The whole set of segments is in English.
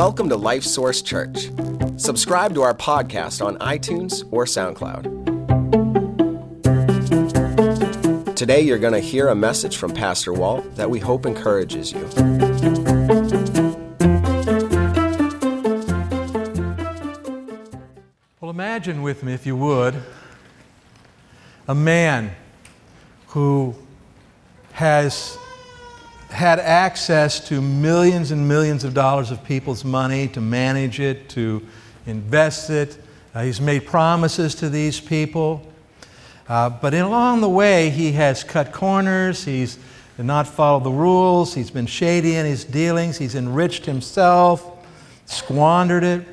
Welcome to Life Source Church. Subscribe to our podcast on iTunes or SoundCloud. Today, you're going to hear a message from Pastor Walt that we hope encourages you. Well, imagine with me, if you would, a man who has had access to millions and millions of dollars of people's money to manage it, to invest it. Uh, he's made promises to these people. Uh, but in, along the way, he has cut corners, he's not followed the rules, he's been shady in his dealings, he's enriched himself, squandered it,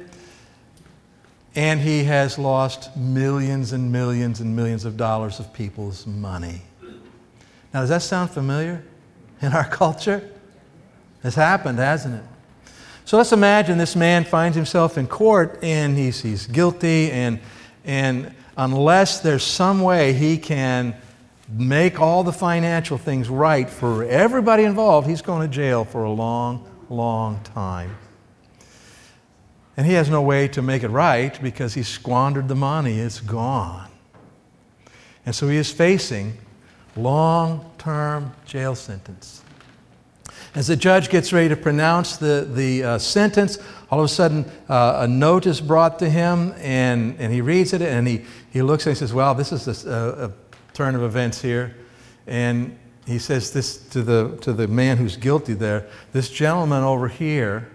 and he has lost millions and millions and millions of dollars of people's money. Now, does that sound familiar? In our culture? It's happened, hasn't it? So let's imagine this man finds himself in court and he's, he's guilty, and, and unless there's some way he can make all the financial things right for everybody involved, he's going to jail for a long, long time. And he has no way to make it right because he squandered the money, it's gone. And so he is facing long term jail sentence. As the judge gets ready to pronounce the, the uh, sentence, all of a sudden uh, a note is brought to him, and, and he reads it, and he, he looks and he says, Well, this is a, a turn of events here. And he says this to the, to the man who's guilty there this gentleman over here,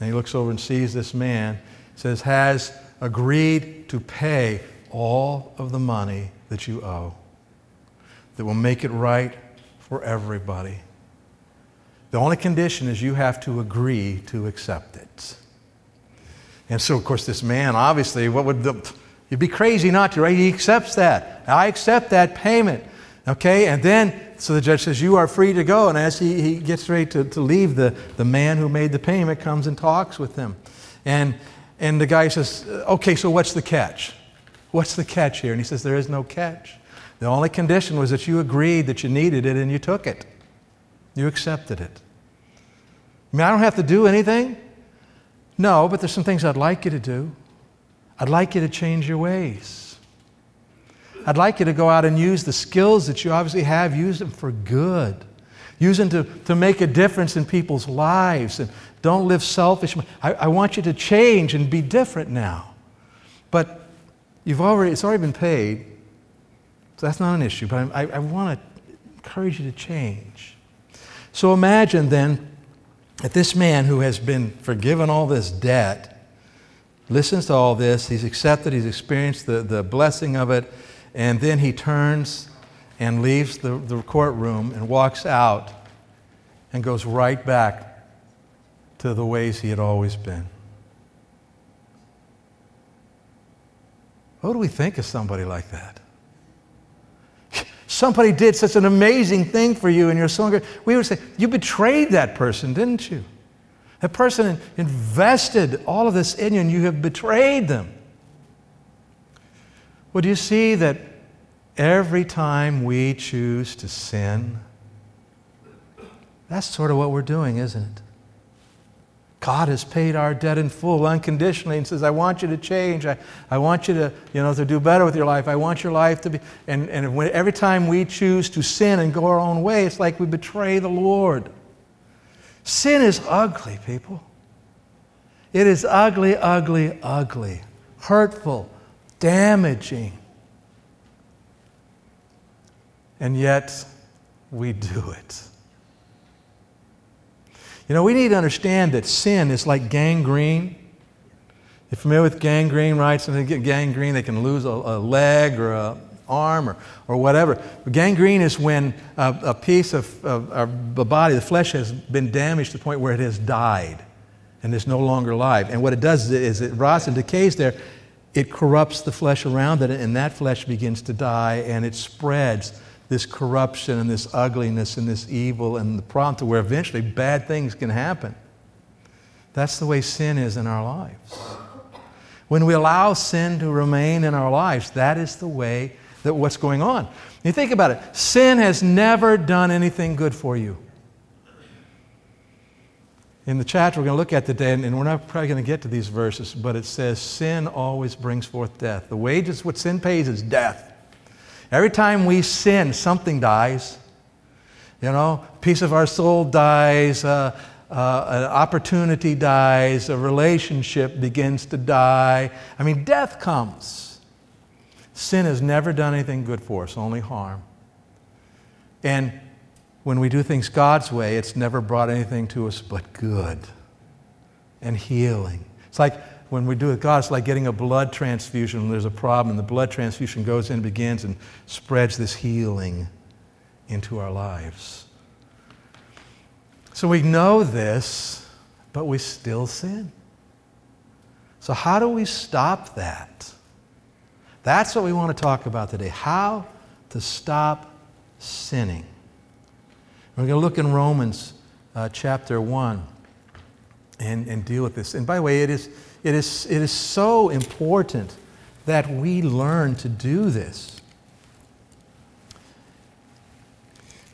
and he looks over and sees this man, says, has agreed to pay all of the money that you owe that will make it right for everybody. The only condition is you have to agree to accept it. And so, of course, this man, obviously, what would the, you'd be crazy not to, right? He accepts that. I accept that payment. Okay? And then, so the judge says, You are free to go. And as he, he gets ready to, to leave, the, the man who made the payment comes and talks with him. And, and the guy says, Okay, so what's the catch? What's the catch here? And he says, There is no catch. The only condition was that you agreed that you needed it and you took it. You accepted it. I mean, I don't have to do anything. No, but there's some things I'd like you to do. I'd like you to change your ways. I'd like you to go out and use the skills that you obviously have, use them for good. Use them to, to make a difference in people's lives. And don't live selfish. I, I want you to change and be different now. But you've already, it's already been paid. So that's not an issue, but I, I want to encourage you to change. So imagine then that this man who has been forgiven all this debt listens to all this, he's accepted, he's experienced the, the blessing of it, and then he turns and leaves the, the courtroom and walks out and goes right back to the ways he had always been. What do we think of somebody like that? Somebody did such an amazing thing for you and you're so good. We would say, You betrayed that person, didn't you? That person invested all of this in you and you have betrayed them. Well, do you see that every time we choose to sin, that's sort of what we're doing, isn't it? God has paid our debt in full unconditionally and says, I want you to change. I, I want you to, you know, to do better with your life. I want your life to be. And, and when, every time we choose to sin and go our own way, it's like we betray the Lord. Sin is ugly, people. It is ugly, ugly, ugly, hurtful, damaging. And yet, we do it. You know, we need to understand that sin is like gangrene. You're familiar with gangrene, right? So they get gangrene, they can lose a, a leg or an arm or, or whatever. But gangrene is when a, a piece of, of, the body, the flesh, has been damaged to the point where it has died and is no longer alive. And what it does is it rots and decays there. It corrupts the flesh around it, and that flesh begins to die, and it spreads this corruption and this ugliness and this evil and the problem to where eventually bad things can happen. That's the way sin is in our lives. When we allow sin to remain in our lives, that is the way that what's going on. You think about it sin has never done anything good for you. in the chapter we're going to look at today, and we're not probably going to get to these verses, but it says, Sin always brings forth death. The wages, what sin pays, is death. Every time we sin, something dies. You know, piece of our soul dies, uh, uh, an opportunity dies, a relationship begins to die. I mean, death comes. Sin has never done anything good for us, only harm. And when we do things God's way, it's never brought anything to us but good and healing. It's like when we do it God, it's like getting a blood transfusion when there's a problem. The blood transfusion goes in, begins, and spreads this healing into our lives. So we know this, but we still sin. So, how do we stop that? That's what we want to talk about today. How to stop sinning. We're going to look in Romans uh, chapter 1 and, and deal with this. And by the way, it is, it, is, it is so important that we learn to do this.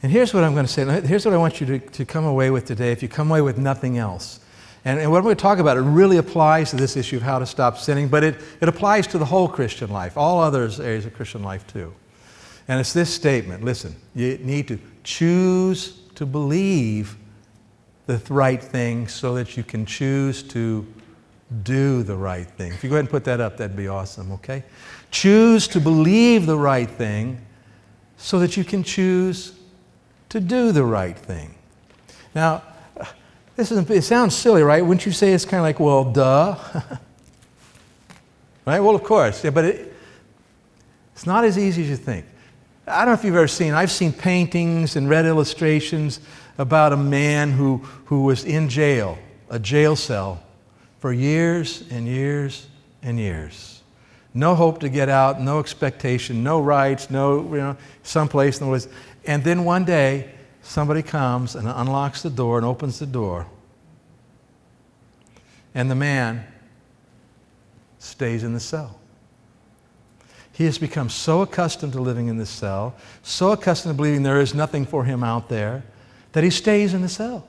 And here's what I'm going to say. Here's what I want you to, to come away with today if you come away with nothing else. And, and what I'm going to talk about, it really applies to this issue of how to stop sinning, but it, it applies to the whole Christian life, all other areas of Christian life too. And it's this statement listen, you need to choose to believe the right thing so that you can choose to do the right thing. If you go ahead and put that up, that'd be awesome, okay? Choose to believe the right thing so that you can choose to do the right thing. Now, this is, it sounds silly, right? Wouldn't you say it's kind of like, well, duh? right? Well, of course. Yeah, but it, it's not as easy as you think. I don't know if you've ever seen, I've seen paintings and read illustrations about a man who, who was in jail, a jail cell, for years and years and years. No hope to get out, no expectation, no rights, no, you know, someplace in the woods. And then one day, somebody comes and unlocks the door and opens the door. And the man stays in the cell. He has become so accustomed to living in this cell, so accustomed to believing there is nothing for him out there, that he stays in the cell.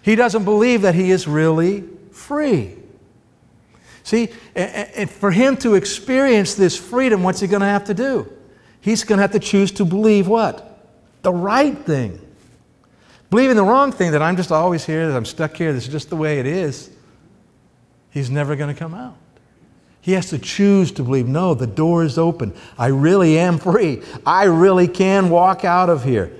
He doesn't believe that he is really free. See, and for him to experience this freedom, what's he going to have to do? He's going to have to choose to believe what? The right thing. Believing the wrong thing that I'm just always here, that I'm stuck here, this is just the way it is, he's never going to come out. He has to choose to believe, no, the door is open. I really am free. I really can walk out of here.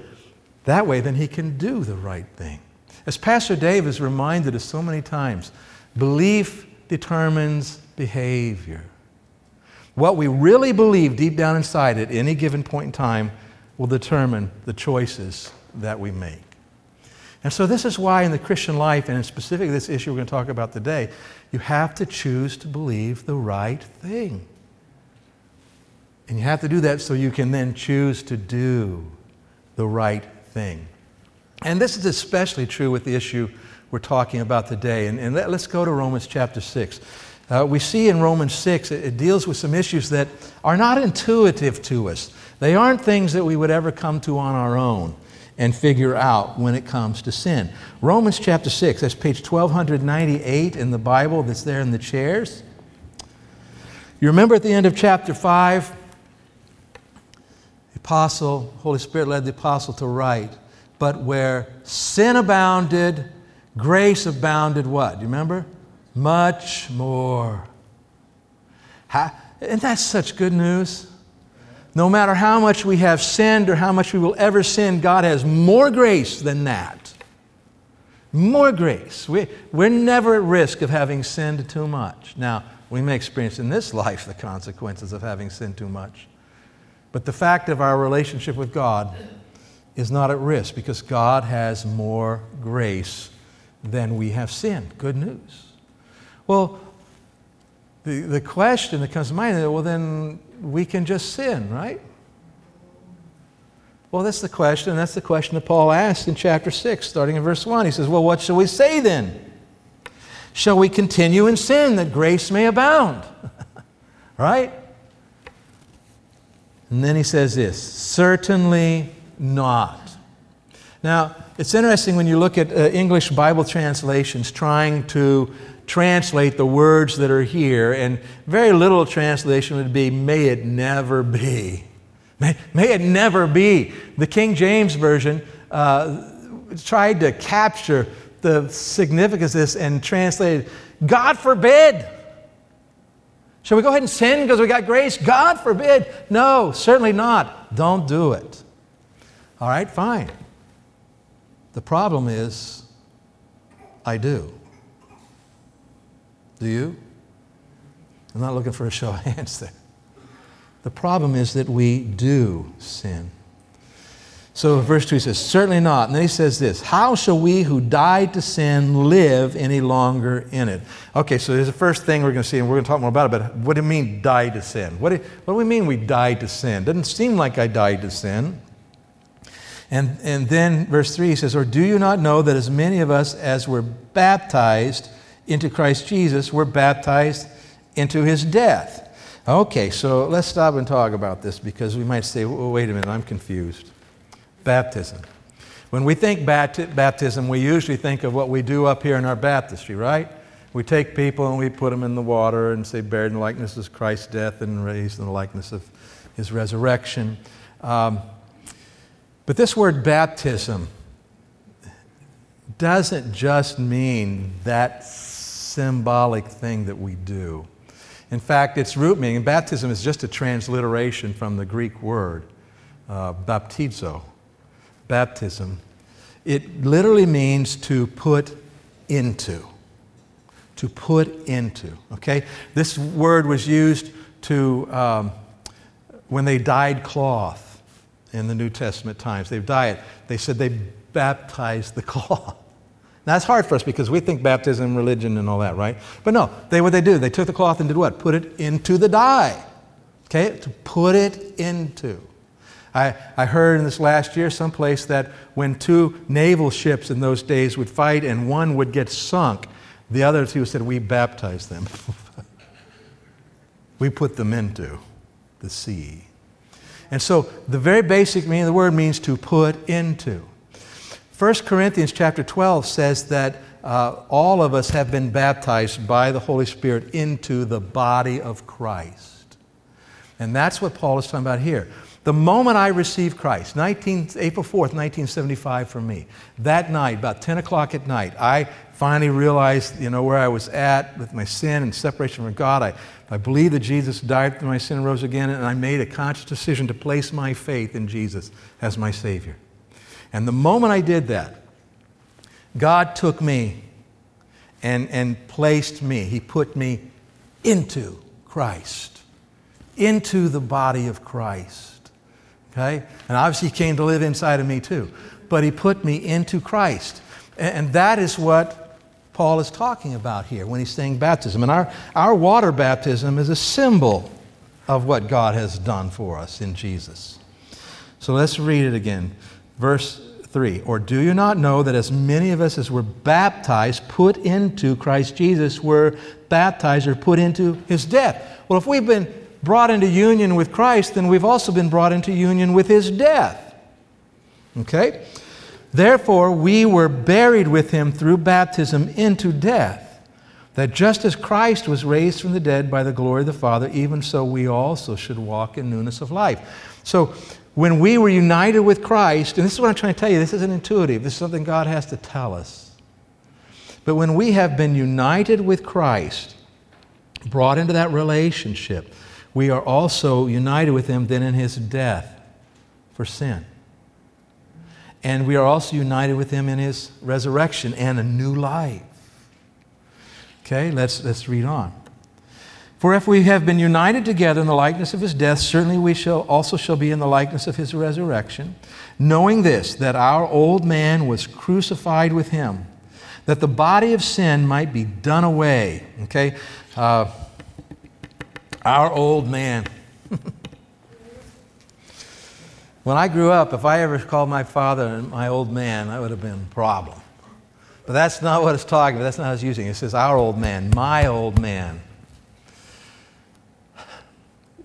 That way, then he can do the right thing. As Pastor Dave has reminded us so many times, belief determines behavior. What we really believe deep down inside at any given point in time will determine the choices that we make. And so, this is why in the Christian life, and in specific this issue we're going to talk about today, you have to choose to believe the right thing. And you have to do that so you can then choose to do the right thing. And this is especially true with the issue we're talking about today. And, and let, us go to Romans chapter 6. Uh, we see in Romans 6, it, it deals with some issues that are not intuitive to us. They aren't things that we would ever come to on our own and figure out when it comes to sin. Romans chapter 6, that's page 1298 in the Bible that's there in the chairs. You remember at the end of chapter 5, the apostle, Holy Spirit led the apostle to write, but where sin abounded, grace abounded what? Do you remember? much more. How, isn't that such good news? No matter how much we have sinned or how much we will ever sin, God has more grace than that. More grace. We, we're never at risk of having sinned too much. Now, we may experience in this life the consequences of having sinned too much. But the fact of our relationship with God is not at risk because God has more grace than we have sinned. Good news. Well, the, the question that comes to mind is well, then we can just sin, right? Well, that's the question. That's the question that Paul asked in chapter 6, starting in verse 1. He says, Well, what shall we say then? Shall we continue in sin that grace may abound? right? And then he says this Certainly not. Now, it's interesting when you look at uh, English Bible translations trying to translate the words that are here, and very little translation would be, may it never be. May, may it never be. The King James Version uh, tried to capture the significance of this and translated, God forbid. Shall we go ahead and sin because we got grace? God forbid. No, certainly not. Don't do it. All right, fine. The problem is, I do. Do you? I'm not looking for a show of hands there. The problem is that we do sin. So verse 2 says, Certainly not. And then he says this How shall we who died to sin live any longer in it? Okay, so there's the first thing we're going to see, and we're going to talk more about it, but what do you mean die to sin? What do, what do we mean we died to sin? Doesn't seem like I died to sin. And, and then verse 3 he says, Or do you not know that as many of us as were baptized into Christ Jesus were baptized into his death? Okay, so let's stop and talk about this because we might say, well, wait a minute, I'm confused baptism. When we think baptism, we usually think of what we do up here in our baptistry, right? We take people and we put them in the water and say, buried in the likeness of Christ's death and raised in the likeness of his resurrection. Um, but this word baptism doesn't just mean that symbolic thing that we do. In fact, its root meaning, baptism is just a transliteration from the Greek word uh, baptizo, baptism, it literally means to put into. To put into, okay? This word was used to, um, when they dyed cloth in the New Testament times, they it, they said they baptized the cloth. Now, that's hard for us because we think baptism, religion, and all that, right? But no, they, what they do, they took the cloth and did what? Put it into the dye. Okay? To put it into. I, I heard in this last year someplace that when two naval ships in those days would fight and one would get sunk, the other two said, We baptized them. we put them into the sea. And so the very basic meaning of the word means to put into. 1 Corinthians chapter 12 says that uh, all of us have been baptized by the Holy Spirit into the body of Christ. And that's what Paul is talking about here. The moment I received Christ, 19, April 4th, 1975 for me, that night, about 10 o'clock at night, I finally realized, you know, where I was at with my sin and separation from God. I, I believed that Jesus died for my sin and rose again, and I made a conscious decision to place my faith in Jesus as my Savior. And the moment I did that, God took me and, and placed me, He put me into Christ, into the body of Christ. Okay? And obviously, He came to live inside of me too. But He put me into Christ. And that is what Paul is talking about here when he's saying baptism. And our, our water baptism is a symbol of what God has done for us in Jesus. So let's read it again. Verse 3 Or do you not know that as many of us as were baptized, put into Christ Jesus, were baptized or put into his death? Well, if we've been brought into union with Christ, then we've also been brought into union with his death. Okay? Therefore, we were buried with him through baptism into death, that just as Christ was raised from the dead by the glory of the Father, even so we also should walk in newness of life. So, when we were united with Christ, and this is what I'm trying to tell you, this isn't intuitive, this is something God has to tell us. But when we have been united with Christ, brought into that relationship, we are also united with him then in his death for sin. And we are also united with him in his resurrection and a new life. Okay, let's, let's read on. For if we have been united together in the likeness of his death, certainly we shall also shall be in the likeness of his resurrection, knowing this, that our old man was crucified with him, that the body of sin might be done away. Okay? Uh, our old man. when I grew up, if I ever called my father my old man, that would have been a problem. But that's not what it's talking about. That's not what it's using. It says our old man, my old man.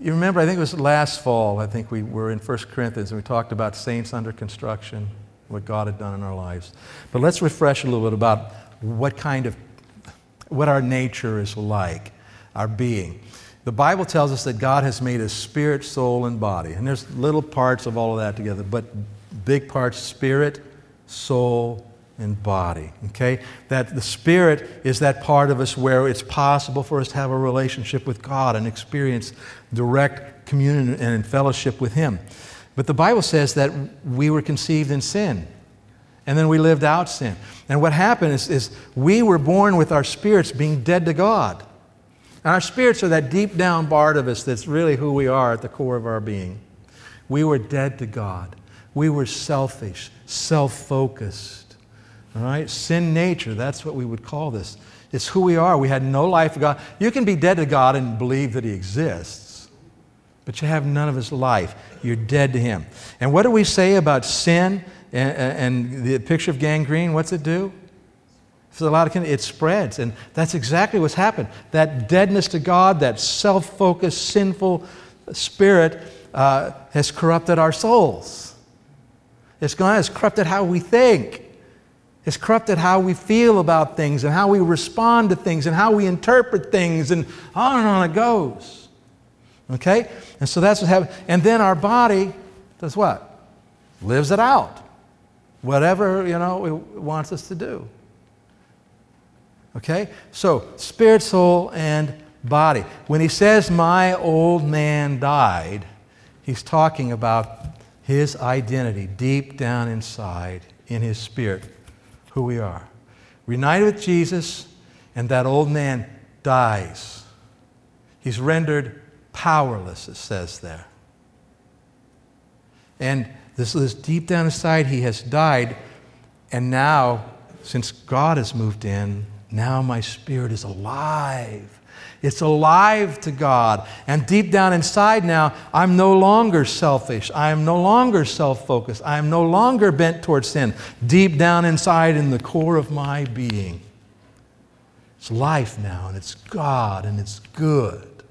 You remember, I think it was last fall, I think we were in 1 Corinthians and we talked about saints under construction. what God had done in our lives. But let's refresh a little bit about what kind of, what our nature is like, our being. The Bible tells us that God has made us spirit, soul, and body. And there's little parts of all of that together, but big parts spirit, soul, and body. Okay? That the spirit is that part of us where it's possible for us to have a relationship with God and experience direct communion and fellowship with Him. But the Bible says that we were conceived in sin. And then we lived out sin. And what happened is, is we were born with our spirits being dead to God. And our spirits are that deep down part of us that's really who we are at the core of our being. We were dead to God. We were selfish, self focused. All right? Sin nature, that's what we would call this. It's who we are. We had no life of God. You can be dead to God and believe that He exists, but you have none of His life. You're dead to Him. And what do we say about sin and, and the picture of gangrene? What's it do? For lot of it spreads. And that's exactly what's happened. That deadness to God, that self focused, sinful spirit uh, has corrupted our souls. It's gone, has corrupted how we think. It's corrupted how we feel about things and how we respond to things and how we interpret things, and on and on it goes. Okay? And so that's what happens. And then our body does what? Lives it out. Whatever, you know, it wants us to do. Okay? So, spirit, soul, and body. When he says, My old man died, he's talking about his identity deep down inside in his spirit, who we are. Reunited with Jesus, and that old man dies. He's rendered powerless, it says there. And this is deep down inside, he has died. And now, since God has moved in, now my spirit is alive. It's alive to God. And deep down inside now, I'm no longer selfish. I am no longer self focused. I am no longer bent towards sin. Deep down inside, in the core of my being, it's life now, and it's God, and it's good.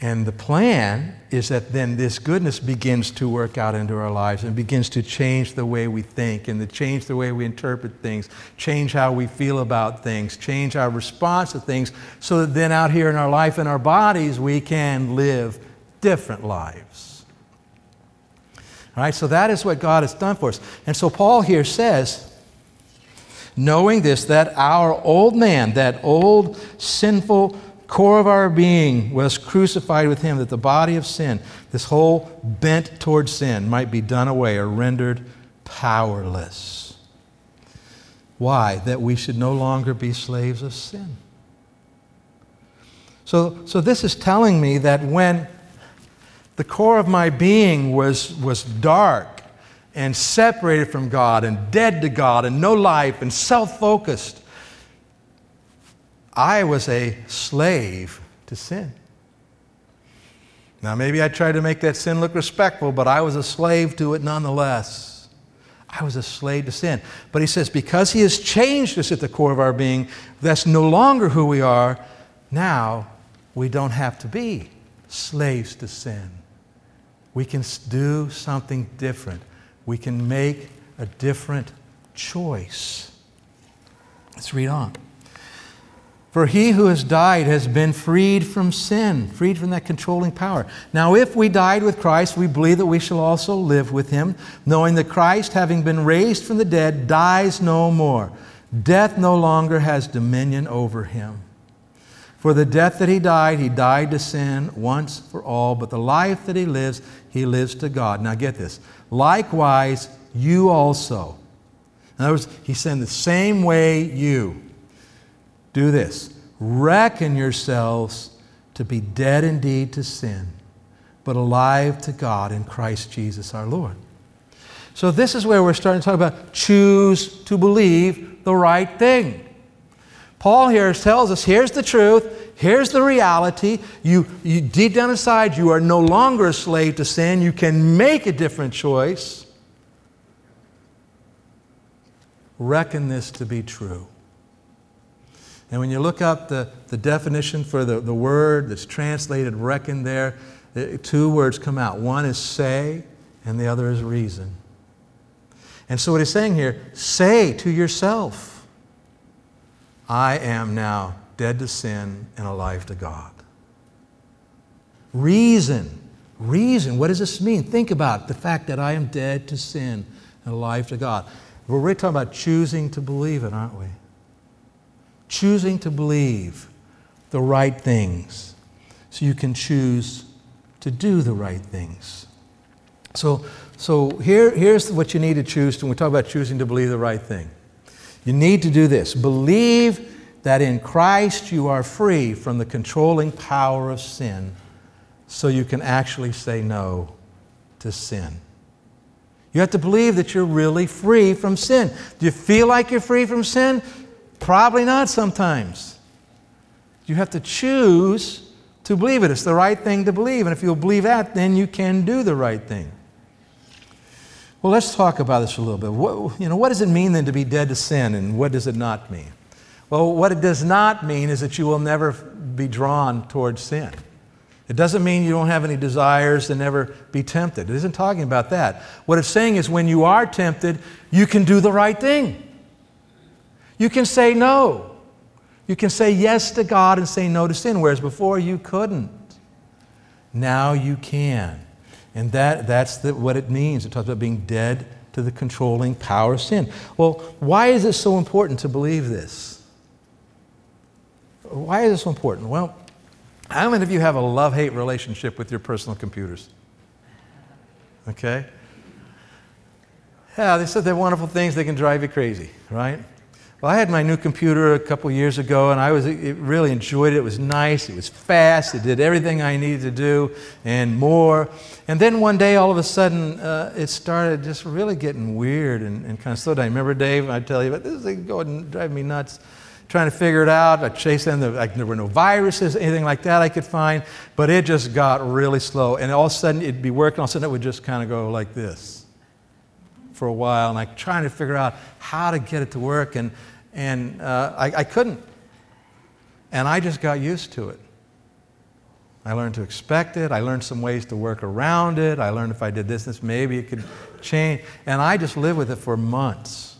And the plan is that then this goodness begins to work out into our lives and begins to change the way we think and to change the way we interpret things, change how we feel about things, change our response to things, so that then out here in our life and our bodies we can live different lives. All right, so that is what God has done for us. And so Paul here says, knowing this, that our old man, that old sinful core of our being was crucified with him, that the body of sin, this whole bent towards sin, might be done away or rendered powerless. Why? That we should no longer be slaves of sin. So, so this is telling me that when the core of my being was, was dark and separated from God and dead to God and no life and self focused, I was a slave to sin. Now, maybe I tried to make that sin look respectful, but I was a slave to it nonetheless. I was a slave to sin. But he says, because he has changed us at the core of our being, that's no longer who we are. Now, we don't have to be slaves to sin. We can do something different. We can make a different choice. Let's read on. For he who has died has been freed from sin, freed from that controlling power. Now, if we died with Christ, we believe that we shall also live with him, knowing that Christ, having been raised from the dead, dies no more. Death no longer has dominion over him. For the death that he died, he died to sin once for all, but the life that he lives, he lives to God. Now, get this. Likewise, you also. In other words, he's saying the same way you do this reckon yourselves to be dead indeed to sin, but alive to God in Christ Jesus our Lord. So, this is where we're starting to talk about choose to believe the right thing. Paul here tells us here's the truth, here's the reality. You, you, deep down inside, you are no longer a slave to sin. You can make a different choice. Reckon this to be true. And when you look up the, the definition for the, the word that's translated reckon there, eh, two words come out. One is say, and the other is reason. And so, what he's saying here say to yourself, I am now dead to sin and alive to God. Reason. Reason. What does this mean? Think about the fact that I am dead to sin and alive to God. We're really talking about choosing to believe it, aren't we? Choosing to believe the right things so you can choose to do the right things. So, so here, here's what you need to choose when we talk about choosing to believe the right thing. You need to do this believe that in Christ you are free from the controlling power of sin so you can actually say no to sin. You have to believe that you're really free from sin. Do you feel like you're free from sin? Probably not sometimes. You have to choose to believe it. It's the right thing to believe. And if you'll believe that, then you can do the right thing. Well, let's talk about this a little bit. What, you know, what does it mean then to be dead to sin, and what does it not mean? Well, what it does not mean is that you will never be drawn towards sin. It doesn't mean you don't have any desires to never be tempted. It isn't talking about that. What it's saying is when you are tempted, you can do the right thing. You can say no. You can say yes to God and say no to sin, whereas before you couldn't. Now you can. And that, that's the, what it means. It talks about being dead to the controlling power of sin. Well, why is it so important to believe this? Why is it so important? Well, how many of you have a love hate relationship with your personal computers? Okay? Yeah, they said they're wonderful things, they can drive you crazy, right? Well, I had my new computer a couple years ago, and I was really enjoyed it. It was nice, it was fast, it did everything I needed to do and more. And then one day, all of a sudden, uh, it started just really getting weird and, and kind of slow down. Remember, Dave? I tell you, but this thing going and drive me nuts. Trying to figure it out. I chased them. Like, there were no viruses, anything like that I could find, but it just got really slow. And all of a sudden, it'd be working. All of a sudden, it would just kind of go like this for a while, and like trying to figure out how to get it to work, and, and uh, I, I couldn't. And I just got used to it. I learned to expect it. I learned some ways to work around it. I learned if I did this, this, maybe it could change. And I just lived with it for months.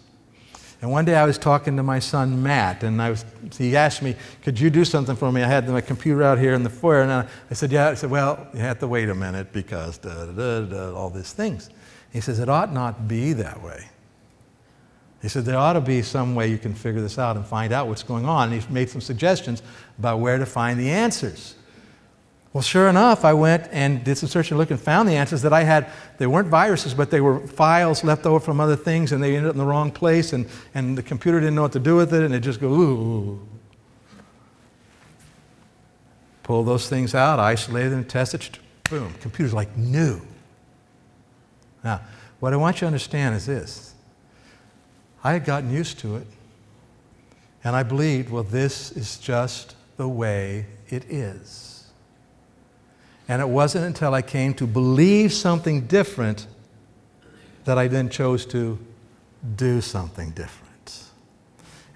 And one day I was talking to my son Matt, and I was, he asked me, Could you do something for me? I had my computer out here in the foyer, and I, I said, Yeah. I said, Well, you have to wait a minute because da, da, da, all these things. He says, It ought not be that way. He said, There ought to be some way you can figure this out and find out what's going on. And he made some suggestions about where to find the answers. Well, sure enough, I went and did some search and look and found the answers that I had. They weren't viruses, but they were files left over from other things, and they ended up in the wrong place, and, and the computer didn't know what to do with it, and it just go, ooh. Pull those things out, isolate them, test it, boom, computer's like new. Now, what I want you to understand is this I had gotten used to it, and I believed, well, this is just the way it is. And it wasn't until I came to believe something different that I then chose to do something different.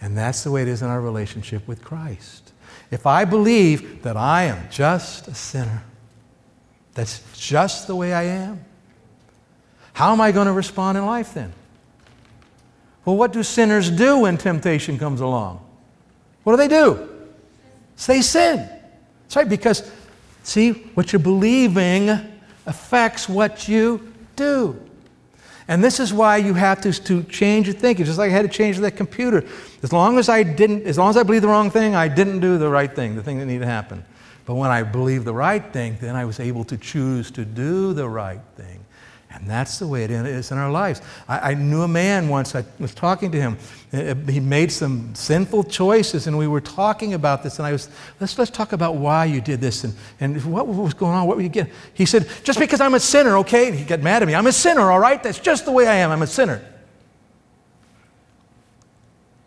And that's the way it is in our relationship with Christ. If I believe that I am just a sinner, that's just the way I am, how am I going to respond in life then? Well, what do sinners do when temptation comes along? What do they do? They sin. That's right, because see, what you're believing affects what you do. And this is why you have to, to change your thinking, just like I had to change that computer. As long as I didn't, as long as I believed the wrong thing, I didn't do the right thing, the thing that needed to happen. But when I believed the right thing, then I was able to choose to do the right thing. And that's the way it is in our lives. I, I, knew a man once, I was talking to him. Uh, uh, he made some sinful choices, and we were talking about this. And I was, let's, let's talk about why you did this and, and what was going on. What were you getting? He said, just because I'm a sinner, okay? He got mad at me. I'm a sinner, all right? That's just the way I am. I'm a sinner.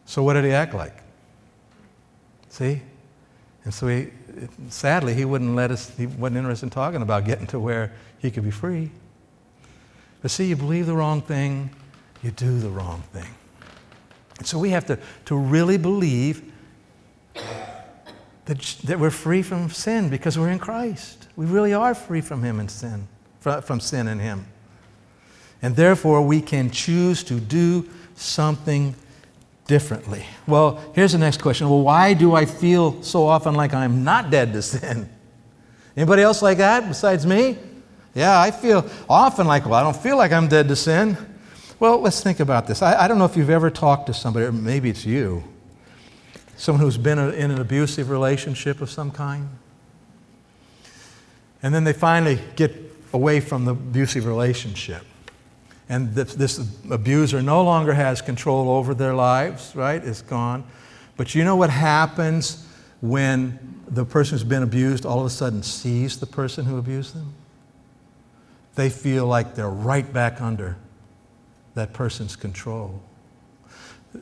So what did he act like? See? And so he, sadly, he wouldn't let us, he wasn't interested in talking about getting to where he could be free. But see, you believe the wrong thing, you do the wrong thing. And so we have to, to really believe that, that we're free from sin because we're in Christ. We really are free from Him and sin, from sin in Him. And therefore, we can choose to do something differently. Well, here's the next question. Well, why do I feel so often like I'm not dead to sin? Anybody else like that besides me? Yeah, I feel often like, well, I don't feel like I'm dead to sin. Well, let's think about this. I, I don't know if you've ever talked to somebody, or maybe it's you, someone who's been a, in an abusive relationship of some kind. And then they finally get away from the abusive relationship. And this, this abuser no longer has control over their lives, right? It's gone. But you know what happens when the person who's been abused all of a sudden sees the person who abused them? They feel like they're right back under that person's control.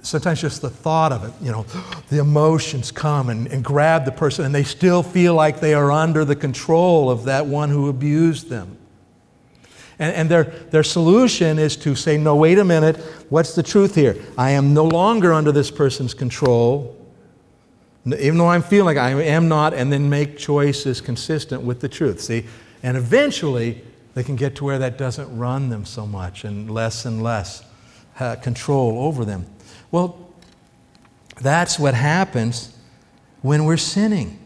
Sometimes just the thought of it, you know, the emotions come and, and grab the person, and they still feel like they are under the control of that one who abused them. And, and, their, their solution is to say, no, wait a minute, what's the truth here? I am no longer under this person's control, even though I'm feeling like I am not, and then make choices consistent with the truth. See? And eventually, they can get to where that doesn't run them so much and less and less uh, control over them. Well, that's what happens when we're sinning.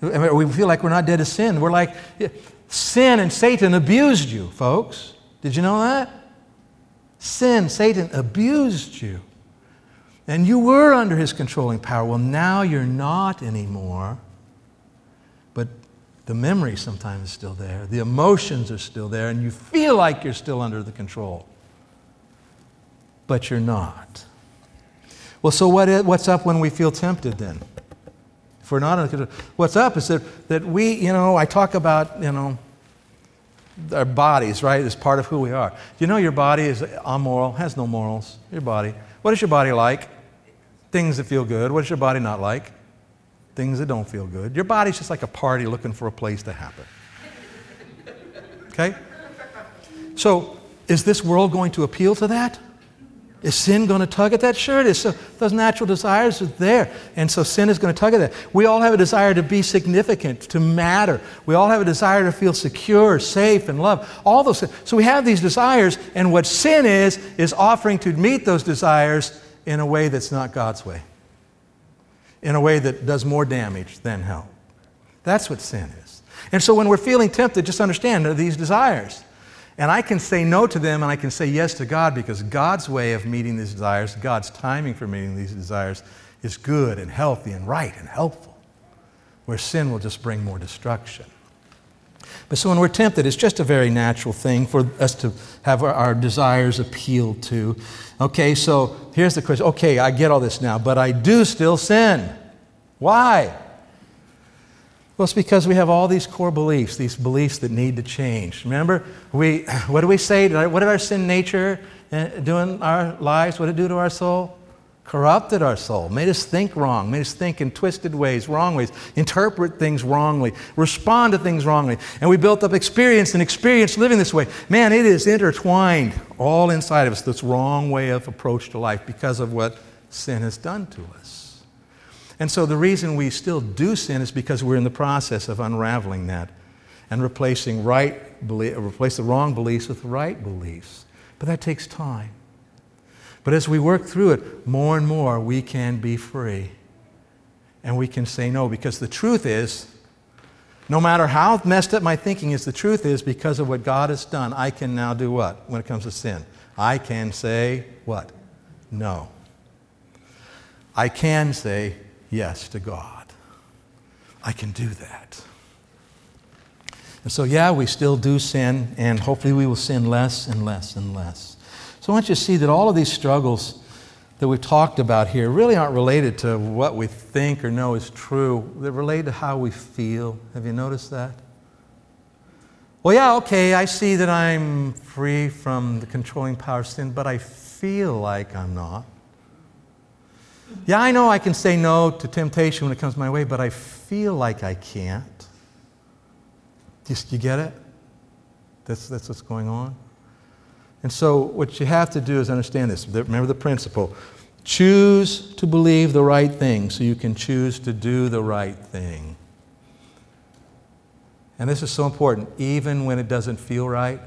We feel like we're not dead to sin. We're like, sin and Satan abused you, folks. Did you know that? Sin, Satan abused you. And you were under his controlling power. Well, now you're not anymore. The memory sometimes is still there, the emotions are still there, and you feel like you're still under the control. But you're not. Well, so what is, what's up when we feel tempted then? If we're not under control, what's up is that, that we, you know, I talk about, you know, our bodies, right, as part of who we are. Do you know your body is amoral, has no morals? Your body. What is your body like? Things that feel good. What is your body not like? Things that don't feel good. Your body's just like a party looking for a place to happen. Okay? So, is this world going to appeal to that? Is sin going to tug at that? Sure it is. So those natural desires are there. And so sin is going to tug at that. We all have a desire to be significant, to matter. We all have a desire to feel secure, safe, and loved. All those things. So we have these desires, and what sin is, is offering to meet those desires in a way that's not God's way in a way that does more damage than help. That's what sin is. And so when we're feeling tempted, just understand these desires. And I can say no to them and I can say yes to God because God's way of meeting these desires, God's timing for meeting these desires, is good and healthy and right and helpful, where sin will just bring more destruction. But so when we're tempted, it's just a very natural thing for us to have our, our desires appealed to. Okay, so here's the question. Okay, I get all this now, but I do still sin. Why? Well, it's because we have all these core beliefs, these beliefs that need to change. Remember, we, what do we say? What did our sin nature uh, do in our lives? What did it do to our soul? Corrupted our soul, made us think wrong, made us think in twisted ways, wrong ways, interpret things wrongly, respond to things wrongly. And we built up experience and experience living this way. Man, it is intertwined all inside of us, this wrong way of approach to life because of what sin has done to us. And so the reason we still do sin is because we're in the process of unraveling that and replacing right replace the wrong beliefs with right beliefs. But that takes time. But as we work through it, more and more we can be free. And we can say no because the truth is, no matter how messed up my thinking is, the truth is because of what God has done, I can now do what when it comes to sin? I can say what? No. I can say yes to God. I can do that. And so, yeah, we still do sin, and hopefully we will sin less and less and less. So I want you to see that all of these struggles that we've talked about here really aren't related to what we think or know is true. They're related to how we feel. Have you noticed that? Well, yeah, okay, I see that I'm free from the controlling power of sin, but I feel like I'm not. Yeah, I know I can say no to temptation when it comes my way, but I feel like I can't. Just, you get it? That's, that's what's going on. And so, what you have to do is understand this. Remember the principle choose to believe the right thing so you can choose to do the right thing. And this is so important, even when it doesn't feel right.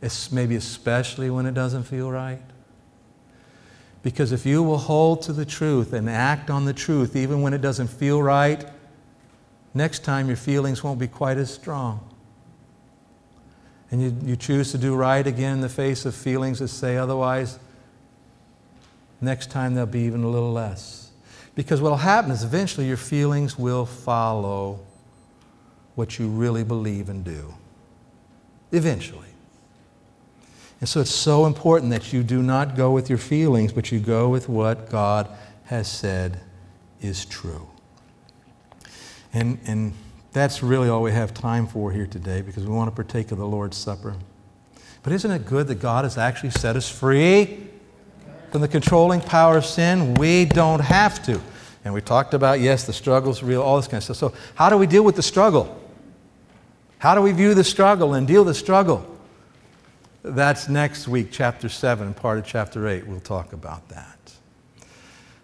It's maybe especially when it doesn't feel right. Because if you will hold to the truth and act on the truth, even when it doesn't feel right, next time your feelings won't be quite as strong. And you, you choose to do right again in the face of feelings that say otherwise, next time there'll be even a little less. Because what will happen is eventually your feelings will follow what you really believe and do. Eventually. And so it's so important that you do not go with your feelings, but you go with what God has said is true. And, and that's really all we have time for here today because we want to partake of the Lord's Supper. But isn't it good that God has actually set us free from the controlling power of sin? We don't have to. And we talked about, yes, the struggle's real, all this kind of stuff. So, how do we deal with the struggle? How do we view the struggle and deal with the struggle? That's next week, chapter 7, part of chapter 8. We'll talk about that.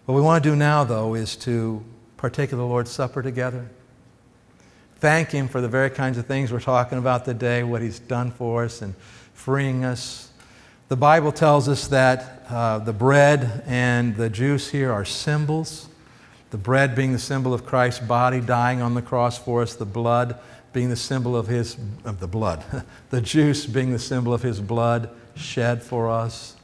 What we want to do now, though, is to partake of the Lord's Supper together. Thank Him for the very kinds of things we're talking about today, what He's done for us and freeing us. The Bible tells us that uh, the bread and the juice here are symbols. The bread being the symbol of Christ's body dying on the cross for us, the blood being the symbol of his of the blood, the juice being the symbol of his blood shed for us.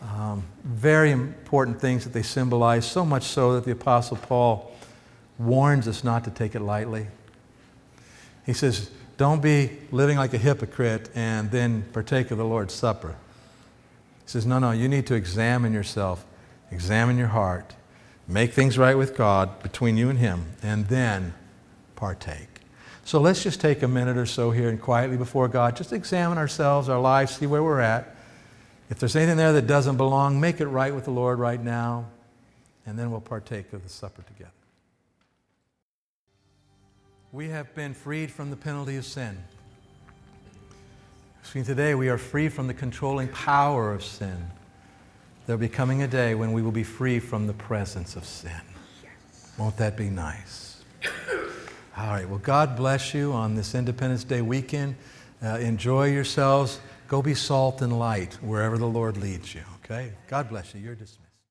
Um, very important things that they symbolize, so much so that the Apostle Paul warns us not to take it lightly. He says, Don't be living like a hypocrite and then partake of the Lord's Supper. He says, No, no, you need to examine yourself, examine your heart, make things right with God between you and Him, and then partake. So let's just take a minute or so here and quietly before God, just examine ourselves, our lives, see where we're at. If there's anything there that doesn't belong, make it right with the Lord right now, and then we'll partake of the supper together. We have been freed from the penalty of sin. See, today we are free from the controlling power of sin. There'll be coming a day when we will be free from the presence of sin. Won't that be nice? All right. Well, God bless you on this Independence Day weekend. Uh, enjoy yourselves. Go be salt and light wherever the Lord leads you, okay? God bless you. You're dismissed.